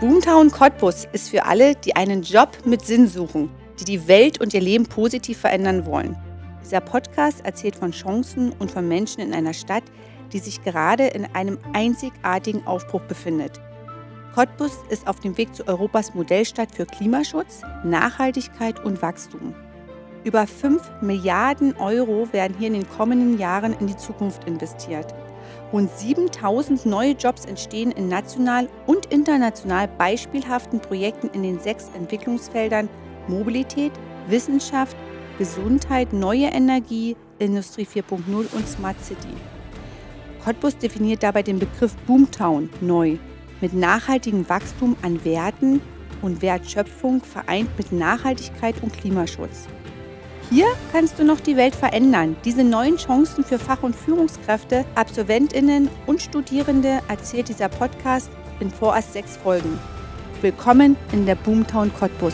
Boomtown Cottbus ist für alle, die einen Job mit Sinn suchen, die die Welt und ihr Leben positiv verändern wollen. Dieser Podcast erzählt von Chancen und von Menschen in einer Stadt, die sich gerade in einem einzigartigen Aufbruch befindet. Cottbus ist auf dem Weg zu Europas Modellstadt für Klimaschutz, Nachhaltigkeit und Wachstum. Über 5 Milliarden Euro werden hier in den kommenden Jahren in die Zukunft investiert. Rund 7000 neue Jobs entstehen in national und international beispielhaften Projekten in den sechs Entwicklungsfeldern Mobilität, Wissenschaft, Gesundheit, neue Energie, Industrie 4.0 und Smart City. Cottbus definiert dabei den Begriff Boomtown neu, mit nachhaltigem Wachstum an Werten und Wertschöpfung vereint mit Nachhaltigkeit und Klimaschutz. Hier kannst du noch die Welt verändern. Diese neuen Chancen für Fach- und Führungskräfte, Absolventinnen und Studierende erzählt dieser Podcast in vorerst sechs Folgen. Willkommen in der Boomtown Cottbus.